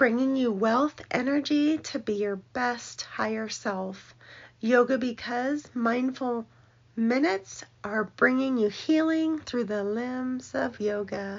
bringing you wealth energy to be your best higher self. Yoga because mindful minutes are bringing you healing through the limbs of yoga.